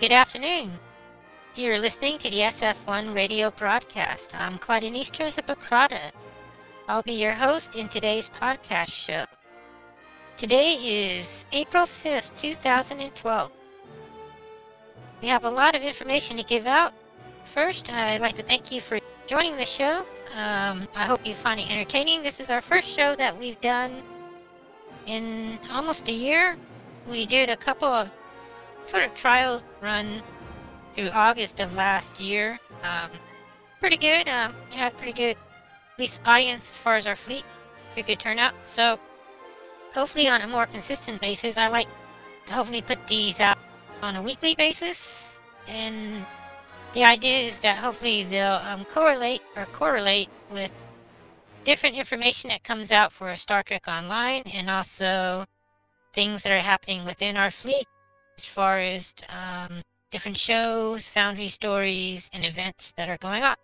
Good afternoon. You're listening to the SF1 radio broadcast. I'm Claudinistra Hippocrata. I'll be your host in today's podcast show. Today is April 5th, 2012. We have a lot of information to give out. First, I'd like to thank you for joining the show. Um, I hope you find it entertaining. This is our first show that we've done in almost a year. We did a couple of sort of trial run through August of last year. Um, pretty good. Um, we had pretty good, at least audience as far as our fleet. Pretty good turnout. So hopefully on a more consistent basis, I like to hopefully put these out on a weekly basis. And the idea is that hopefully they'll um, correlate or correlate with different information that comes out for Star Trek Online and also things that are happening within our fleet as far as um, different shows, Foundry stories, and events that are going on.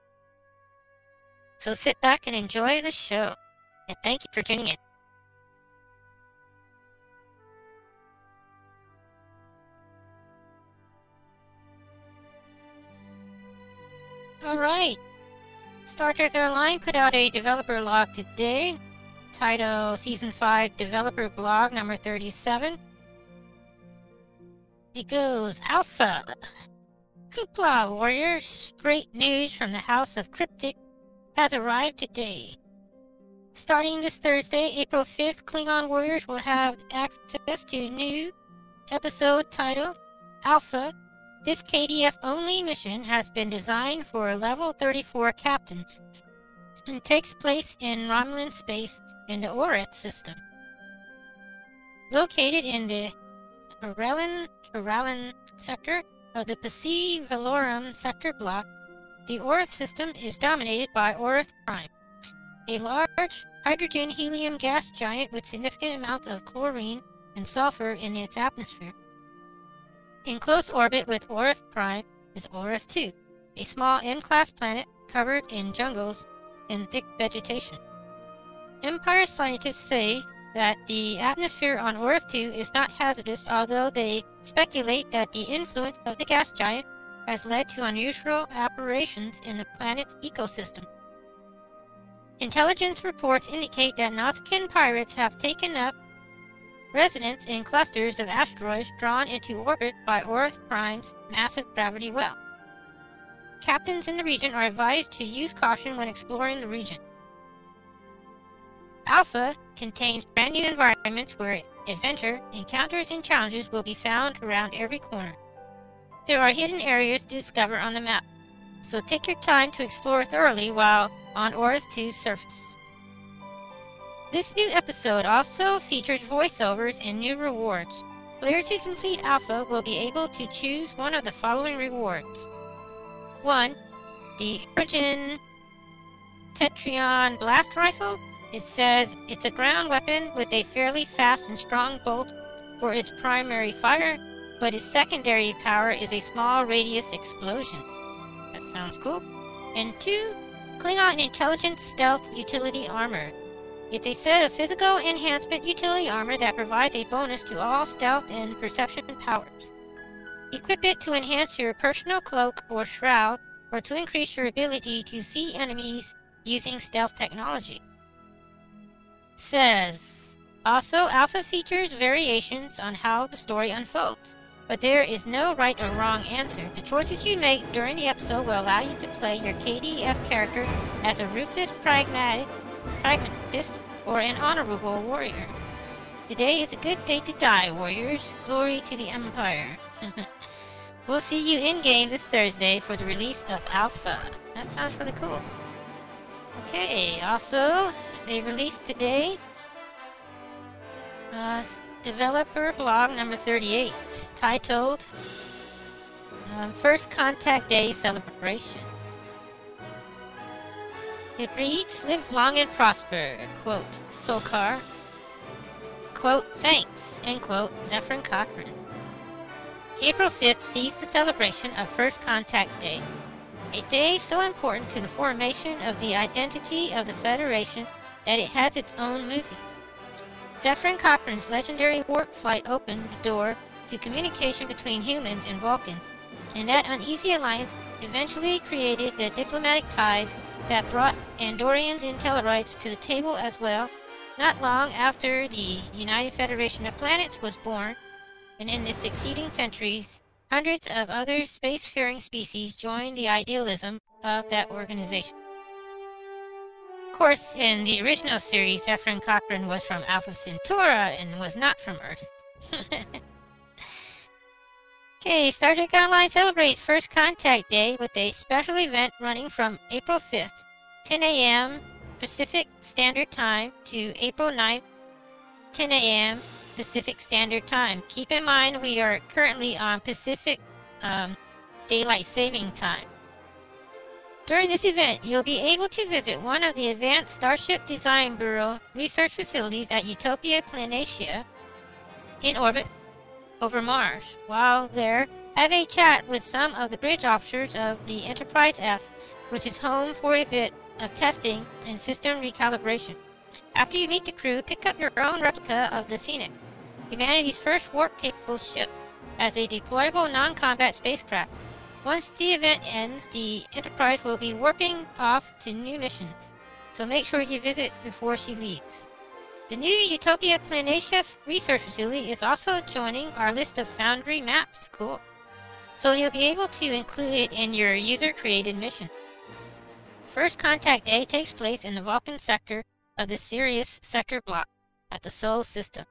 So sit back and enjoy the show. And thank you for tuning in. Alright. Star Trek Online put out a developer log today. Title Season 5 Developer Blog number 37. It goes Alpha. Qapla' warriors, great news from the House of Cryptic has arrived today. Starting this Thursday, April 5th, Klingon warriors will have access to a new episode titled Alpha. This KDF only mission has been designed for level 34 captains and takes place in Romulan space in the Oreth system. Located in the Arellan, Arellan sector of the Psi Velorum sector block, the Oreth system is dominated by Oreth Prime, a large hydrogen-helium gas giant with significant amounts of chlorine and sulfur in its atmosphere. In close orbit with Oreth Prime is Oreth 2, a small M-class planet covered in jungles and thick vegetation. Empire scientists say that the atmosphere on Oreth 2 is not hazardous, although they speculate that the influence of the gas giant has led to unusual aberrations in the planet's ecosystem. Intelligence reports indicate that Nausicaan pirates have taken up residence in clusters of asteroids drawn into orbit by Oreth Prime's massive gravity well. Captains in the region are advised to use caution when exploring the region. Alpha contains brand new environments where adventure, encounters, and challenges will be found around every corner. There are hidden areas to discover on the map, so take your time to explore thoroughly while on Oreth 2's surface. This new episode also features voiceovers and new rewards. Players who complete Alpha will be able to choose one of the following rewards. 1. The Origin Tetryon Blast Rifle it says it's a ground weapon with a fairly fast and strong bolt for its primary fire, but its secondary power is a small radius explosion. That sounds cool. And two, Klingon Intelligence Stealth Utility Armor. It's a set of physical enhancement utility armor that provides a bonus to all stealth and perception powers. Equip it to enhance your personal cloak or shroud, or to increase your ability to see enemies using stealth technology says, also Alpha features variations on how the story unfolds, but there is no right or wrong answer. The choices you make during the episode will allow you to play your KDF character as a ruthless pragmatic, pragmatist or an honorable warrior. Today is a good day to die, warriors. Glory to the Empire. we'll see you in-game this Thursday for the release of Alpha. That sounds really cool. Okay, also, they released today uh, developer blog number 38 titled um, First Contact Day Celebration. It reads, Live long and prosper, quote, Solkar, quote, thanks, end quote, Zefram Cochrane. April 5th sees the celebration of First Contact Day, a day so important to the formation of the identity of the Federation that it has its own movie. Zefram Cochrane's legendary warp flight opened the door to communication between humans and Vulcans, and that uneasy alliance eventually created the diplomatic ties that brought Andorians and Tellarites to the table as well, not long after the United Federation of Planets was born, and in the succeeding centuries, hundreds of other spacefaring species joined the idealism of that organization. Of course, in the original series, Zefram Cochrane was from Alpha Centauri and was not from Earth. okay, Star Trek Online celebrates First Contact Day with a special event running from April 5th, 10 a.m. Pacific Standard Time to April 9th, 10 a.m. Pacific Standard Time. Keep in mind we are currently on Pacific um, Daylight Saving Time. During this event, you'll be able to visit one of the Advanced Starship Design Bureau research facilities at Utopia Planitia in orbit over Mars. While there, have a chat with some of the bridge officers of the Enterprise F, which is home for a bit of testing and system recalibration. After you meet the crew, pick up your own replica of the Phoenix, humanity's first warp-capable ship, as a deployable non-combat spacecraft. Once the event ends, the Enterprise will be warping off to new missions, so make sure you visit before she leaves. The new Utopia Planitia research facility is also joining our list of Foundry maps. Cool. So you'll be able to include it in your user-created mission. First Contact Day takes place in the Vulcan sector of the Sirius sector block at the Sol system.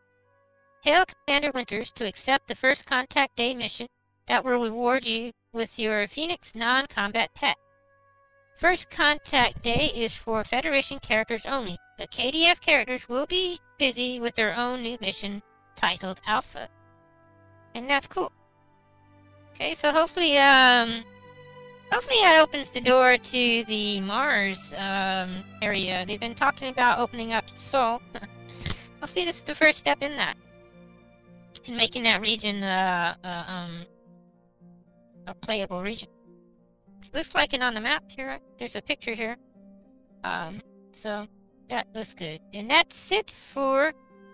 Hail Commander Winters to accept the First Contact Day mission that will reward you with your Phoenix non-combat pet. First Contact Day is for Federation characters only, but KDF characters will be busy with their own new mission titled Alpha. And that's cool. Okay, so hopefully, um, hopefully that opens the door to the Mars, um, area. They've been talking about opening up Sol. hopefully this is the first step in that. In making that region, uh, uh um, a playable region. Looks like it on the map here. There's a picture here. Um, so that looks good. And that's it for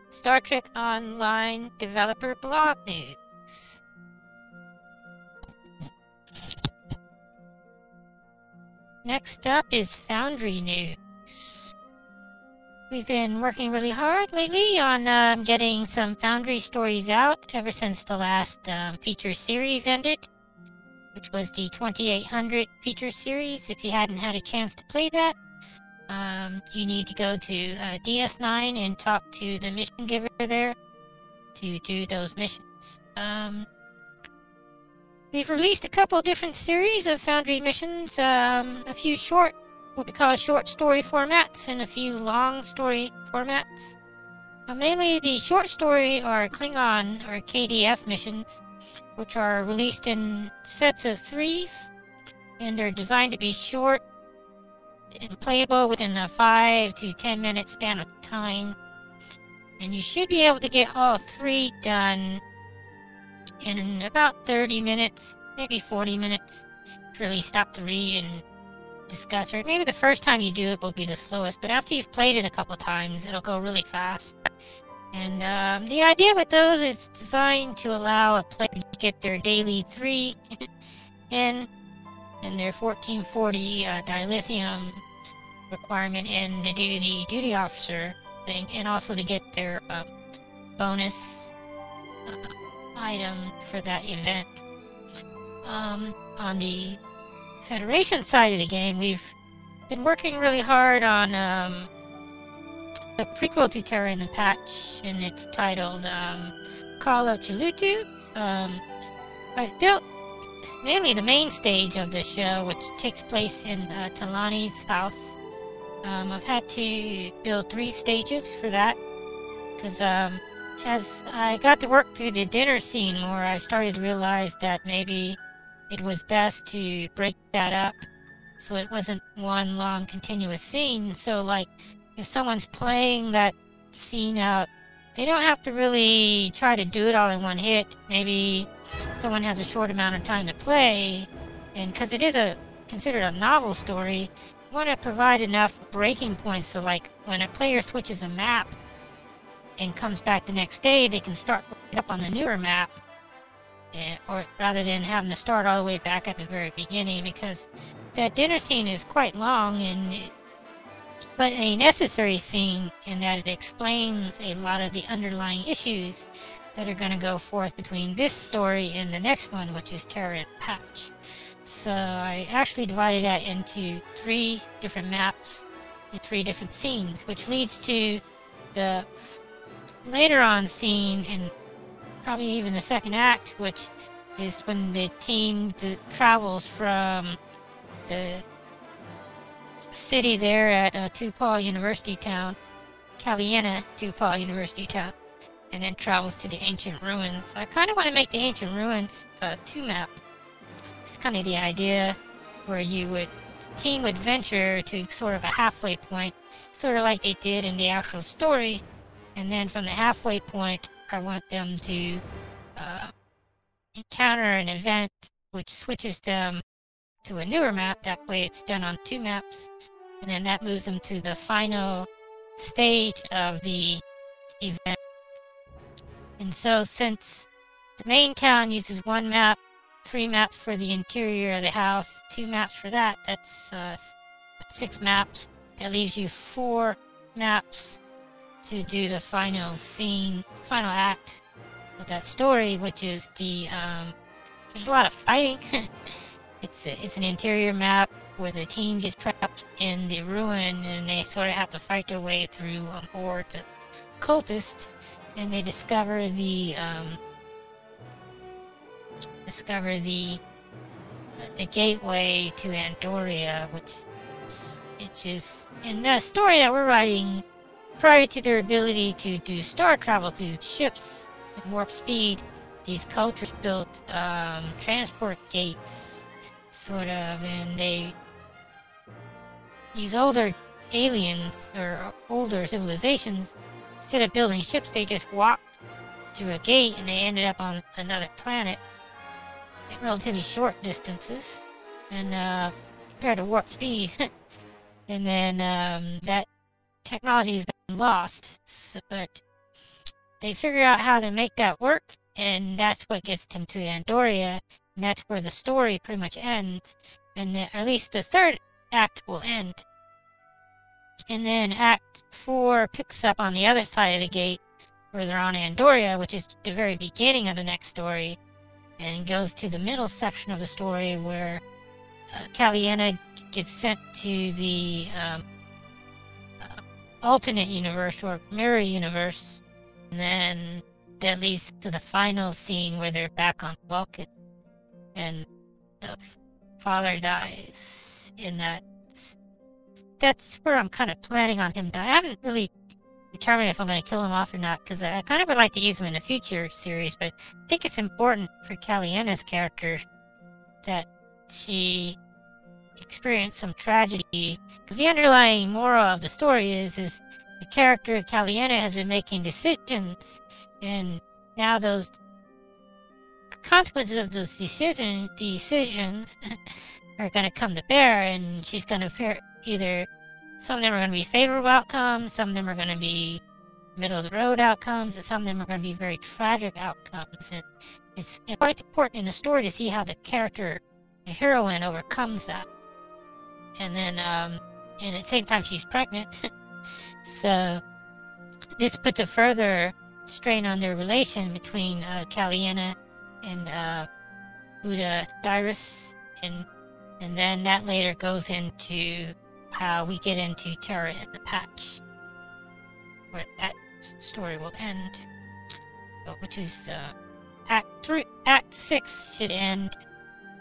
Star Trek Online developer blog news. Next up is Foundry news. We've been working really hard lately on um, getting some Foundry stories out ever since the last um, feature series ended which was the 2800 feature series. If you hadn't had a chance to play that, um, you need to go to uh, DS9 and talk to the mission giver there to do those missions. Um, we've released a couple different series of Foundry missions, um, a few short, what we call short story formats, and a few long story formats. Uh, mainly the short story or Klingon or KDF missions which are released in sets of threes, and they're designed to be short and playable within a 5 to 10 minute span of time. And you should be able to get all three done in about 30 minutes, maybe 40 minutes. Really stop to read and discuss it. Maybe the first time you do it will be the slowest, but after you've played it a couple times, it'll go really fast. And um, the idea with those is designed to allow a player to get their daily three in and their 1440 uh, dilithium requirement in to do the duty officer thing, and also to get their uh, bonus uh, item for that event. Um, on the Federation side of the game, we've been working really hard on um, a prequel to Terra in Terran patch, and it's titled um, Call of Chulutu. Um, I've built mainly the main stage of the show, which takes place in uh, T'Lani's house. Um, I've had to build three stages for that, because um, as I got to work through the dinner scene more, I started to realize that maybe it was best to break that up so it wasn't one long continuous scene. So, like, if someone's playing that scene out, they don't have to really try to do it all in one hit. Maybe someone has a short amount of time to play, and because it is a considered a novel story, you want to provide enough breaking points so, like, when a player switches a map and comes back the next day, they can start up on the newer map, eh, or rather than having to start all the way back at the very beginning, because that dinner scene is quite long and it, but a necessary scene in that it explains a lot of the underlying issues that are going to go forth between this story and the next one, which is Terror in Patch. So I actually divided that into three different maps and three different scenes, which leads to the later on scene and probably even the second act, which is when the team travels from the city there at uh, University Town, Caliena Tupal University Town, and then travels to the ancient ruins. I kind of want to make the ancient ruins a two map. It's kind of the idea where you would team would venture to sort of a halfway point, sort of like they did in the actual story, and then from the halfway point, I want them to uh, encounter an event which switches them to a newer map. That way, it's done on two maps, and then that moves them to the final stage of the event and so since the main town uses one map, three maps for the interior of the house, two maps for that, that's uh, six maps. That leaves you four maps to do the final scene, final act of that story, which is the, um, there's a lot of fighting. it's, a, it's an interior map where the team gets trapped in the ruin and they sort of have to fight their way through a horde of cultists and they discover the um, discover the the gateway to Andoria, which it's just in the story that we're writing. Prior to their ability to do star travel to ships at warp speed, these cultures built um, transport gates, sort of, and they these older aliens or older civilizations instead of building ships, they just walked through a gate and they ended up on another planet at relatively short distances and uh, compared to warp speed. and then um, that technology has been lost. So, but they figure out how to make that work, and that's what gets them to Andoria, and that's where the story pretty much ends, and the, at least the third act will end. And then Act 4 picks up on the other side of the gate where they're on Andoria, which is the very beginning of the next story, and goes to the middle section of the story where uh, gets sent to the um, uh, alternate universe or mirror universe, and then that leads to the final scene where they're back on Vulcan, and the father dies in that that's where I'm kind of planning on him dying. I haven't really determined if I'm going to kill him off or not, because I kind of would like to use him in a future series, but I think it's important for Caliena's character that she experienced some tragedy, because the underlying moral of the story is, is the character of Caliena has been making decisions, and now those consequences of those decision, decisions are going to come to bear, and she's going to fare either some of them are going to be favorable outcomes, some of them are going to be middle of the road outcomes, and some of them are going to be very tragic outcomes. And it's quite important in the story to see how the character, the heroine, overcomes that. And then, um, and at the same time, she's pregnant. so this puts a further strain on their relation between uh, Caliena and uh, Buddha Dyrus, and and then that later goes into how we get into Terror in the Patch, where that story will end, which is uh, Act three. Act six should end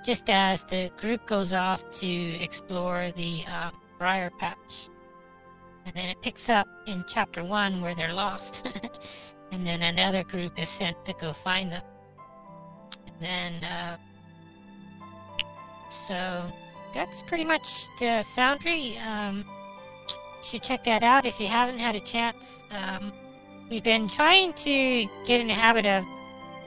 just as the group goes off to explore the uh, Briar Patch, and then it picks up in Chapter one where they're lost, and then another group is sent to go find them, and then uh, so that's pretty much the Foundry. Um, should check that out if you haven't had a chance. Um, we've been trying to get in the habit of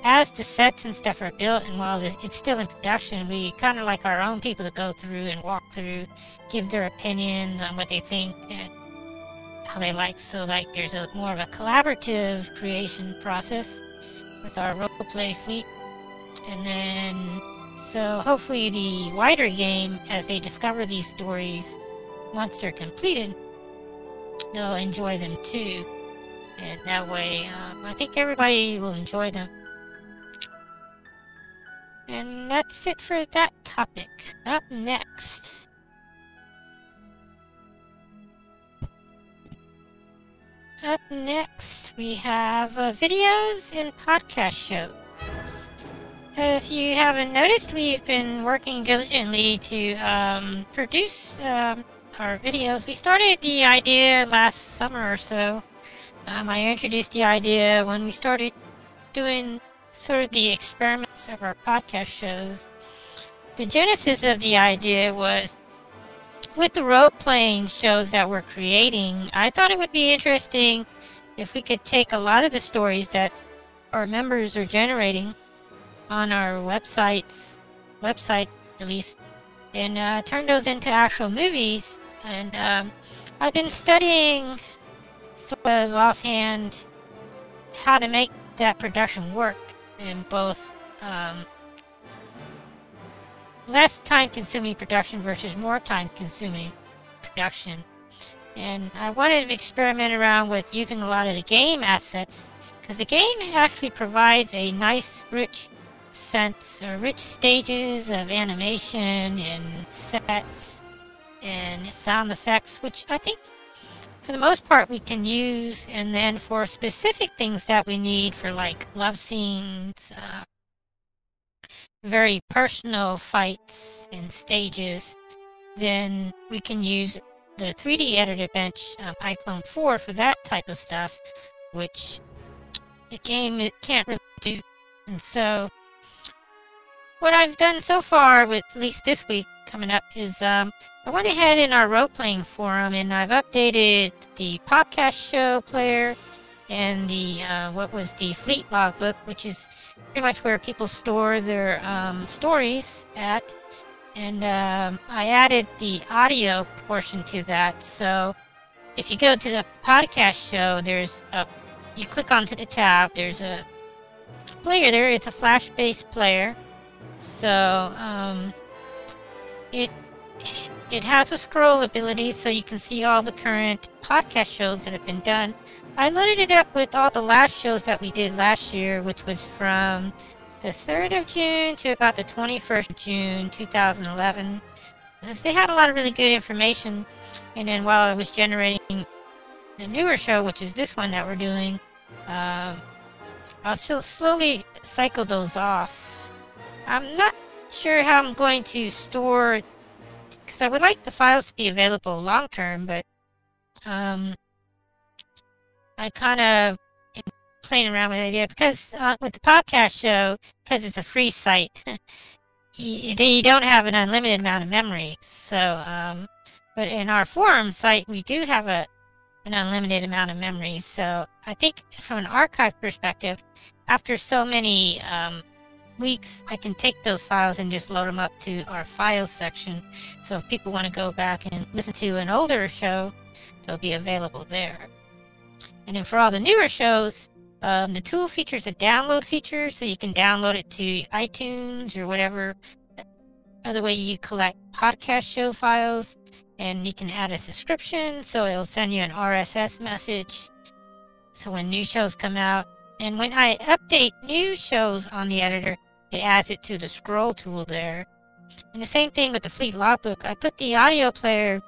as the sets and stuff are built and while it's still in production, we kind of like our own people to go through and walk through, give their opinions on what they think and how they like. So like there's a more of a collaborative creation process with our roleplay fleet. And then so hopefully the wider game, as they discover these stories, once they're completed, they'll enjoy them too. And that way, um, I think everybody will enjoy them. And that's it for that topic. Up next. Up next, we have uh, videos and podcast shows. If you haven't noticed, we've been working diligently to um, produce um, our videos. We started the idea last summer or so. Um, I introduced the idea when we started doing sort of the experiments of our podcast shows. The genesis of the idea was with the role playing shows that we're creating, I thought it would be interesting if we could take a lot of the stories that our members are generating on our websites, website at least, and uh, turn those into actual movies. And um, I've been studying sort of offhand how to make that production work in both um, less time consuming production versus more time consuming production. And I wanted to experiment around with using a lot of the game assets because the game actually provides a nice, rich sense or rich stages of animation and sets and sound effects, which I think for the most part we can use. And then for specific things that we need for like love scenes uh, very personal fights and stages then we can use the 3d editor bench um, iClone 4 for that type of stuff which the game it can't really do. And so what I've done so far at least this week coming up is um, I went ahead in our role playing forum and I've updated the podcast show player and the uh, what was the fleet logbook, which is pretty much where people store their um, stories at. And um, I added the audio portion to that. So if you go to the podcast show, there's a you click onto the tab. There's a player there. It's a flash-based player. So um, it it has a scroll ability so you can see all the current podcast shows that have been done. I loaded it up with all the last shows that we did last year, which was from the 3rd of June to about the 21st of June 2011. Because they had a lot of really good information. And then while I was generating the newer show, which is this one that we're doing, uh, I'll slowly cycle those off. I'm not sure how I'm going to store because I would like the files to be available long term, but um, I kind of am playing around with the idea because uh, with the podcast show, because it's a free site, you, you, don't have an unlimited amount of memory. So, um, but in our forum site, we do have a an unlimited amount of memory. So I think from an archive perspective, after so many um, weeks, I can take those files and just load them up to our files section. So if people want to go back and listen to an older show, they'll be available there. And then for all the newer shows, um, the tool features a download feature, so you can download it to iTunes or whatever other way you collect podcast show files. And you can add a subscription, so it'll send you an RSS message. So when new shows come out, and when I update new shows on the editor, it adds it to the scroll tool there. And the same thing with the Fleet Logbook. I put the audio player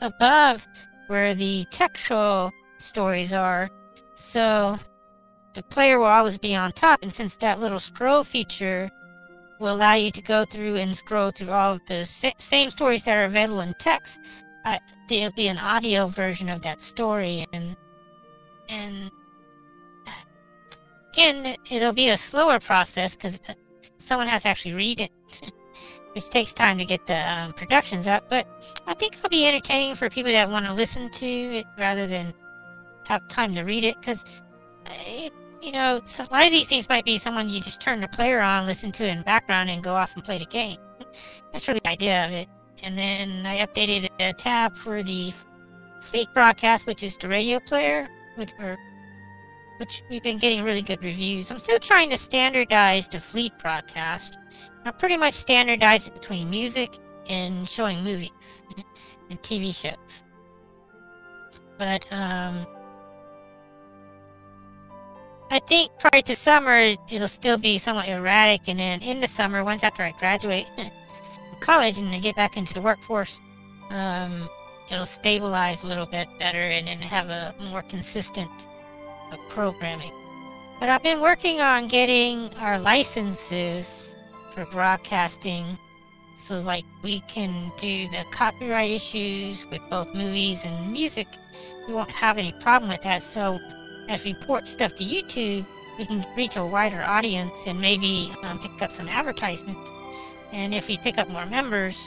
above where the textual stories are. So the player will always be on top. And since that little scroll feature will allow you to go through and scroll through all of the sa same stories that are available in text, there'll be an audio version of that story. And, and Again, it'll be a slower process because uh, someone has to actually read it, which takes time to get the um, productions up. But I think it'll be entertaining for people that want to listen to it rather than have time to read it because uh, you know, so a lot of these things might be someone you just turn the player on, listen to it in the background, and go off and play the game. That's really the idea of it. And then I updated a tab for the Fleet broadcast, which is the radio player, which, or, which we've been getting really good reviews. I'm still trying to standardize the Fleet broadcast. I pretty much standardize it between music and showing movies and TV shows. But um, I think prior to summer, it'll still be somewhat erratic, and then in the summer, once after I graduate college and I get back into the workforce, um, it'll stabilize a little bit better and then have a more consistent uh, programming. But I've been working on getting our licenses for broadcasting so like we can do the copyright issues with both movies and music. We won't have any problem with that. So as we port stuff to YouTube, we can reach a wider audience and maybe um, pick up some advertisements. And if we pick up more members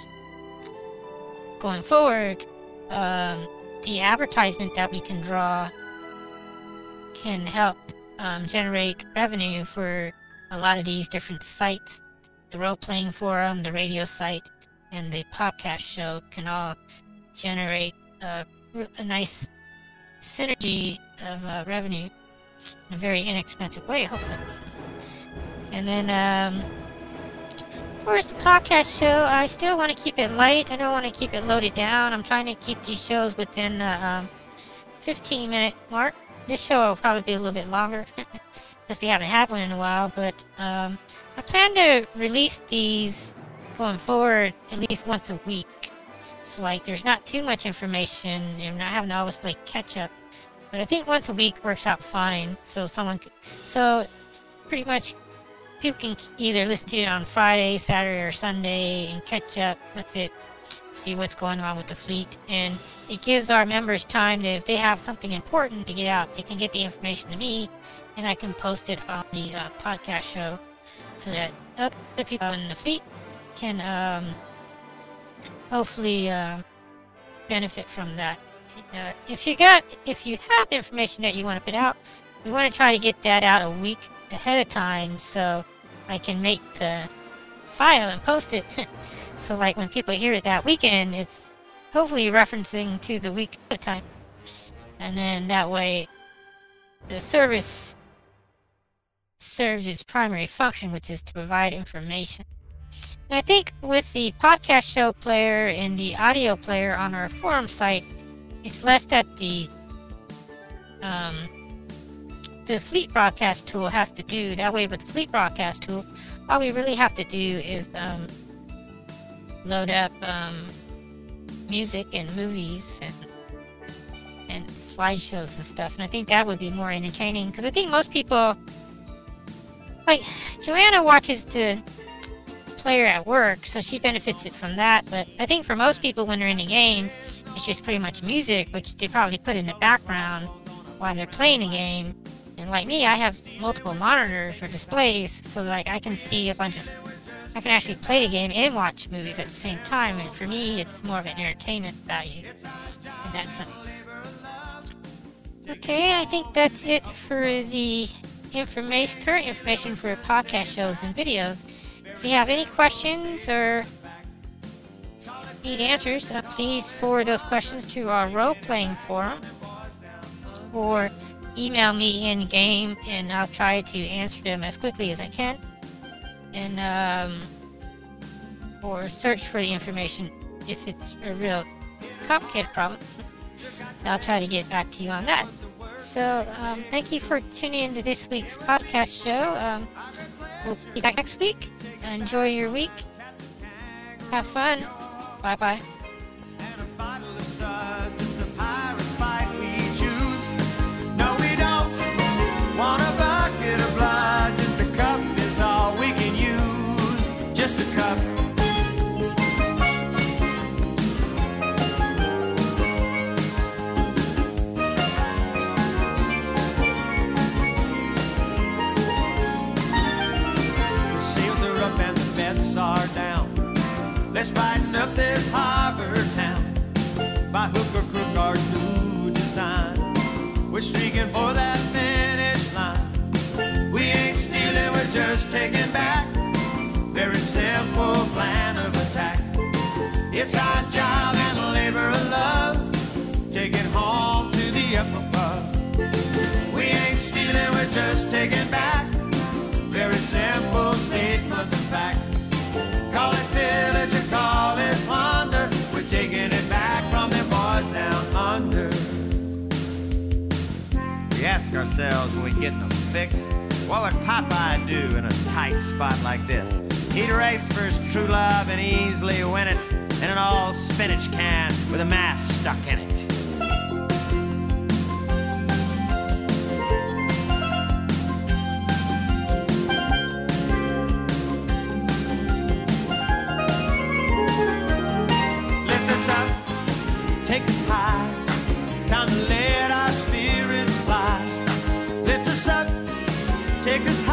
going forward, um, the advertisement that we can draw can help um, generate revenue for a lot of these different sites. The role playing forum, the radio site, and the podcast show can all generate a, a nice synergy of uh, revenue in a very inexpensive way, hopefully. And then, um, for the podcast show, I still want to keep it light. I don't want to keep it loaded down. I'm trying to keep these shows within the um, 15 minute mark. This show will probably be a little bit longer because we haven't had one in a while. But um, I plan to release these going forward at least once a week. So like, there's not too much information, and not having to always play catch up. But I think once a week works out fine. So someone, could, so pretty much people can either listen to it on Friday, Saturday, or Sunday and catch up with it, see what's going on with the fleet. And it gives our members time to, if they have something important to get out, they can get the information to me and I can post it on the uh, podcast show so that other people in the fleet can um, hopefully uh, benefit from that. Uh, if you got, if you have information that you want to put out, we want to try to get that out a week ahead of time so I can make the file and post it. so like when people hear it that weekend, it's hopefully referencing to the week at a time. And then that way the service serves its primary function, which is to provide information. And I think with the podcast show player and the audio player on our forum site, it's less that the um, the Fleet Broadcast tool has to do. That way, with the Fleet Broadcast tool, all we really have to do is um, load up um, music and movies and and slideshows and stuff. And I think that would be more entertaining because I think most people, like Joanna, watches the player at work, so she benefits it from that. But I think for most people, when they're in a game, it's just pretty much music, which they probably put in the background while they're playing a game. And like me, I have multiple monitors or displays, so like I can see a bunch of, I can actually play the game and watch movies at the same time. And for me, it's more of an entertainment value in that sense. Okay, I think that's it for the information, current information for podcast shows and videos. If you have any questions or need answers, uh, please forward those questions to our role-playing forum or email me in game and I'll try to answer them as quickly as I can. And, um, or search for the information if it's a real complicated problem. I'll try to get back to you on that. So, um, thank you for tuning into this week's podcast show. Um, we'll be back next week. Enjoy your week. Have fun. Bye bye. Let's up this harbor town by hook or crook or new design. We're streaking for that finish line. We ain't stealing, we're just taking back. Very simple plan of attack. It's our job and labor of love. Take it home to the up above. We ain't stealing, we're just taking back. Very simple statement of fact. Ask ourselves when we get in a fix, what would Popeye do in a tight spot like this? He'd race for his true love and easily win it in an all spinach can with a mask stuck in it. Take us.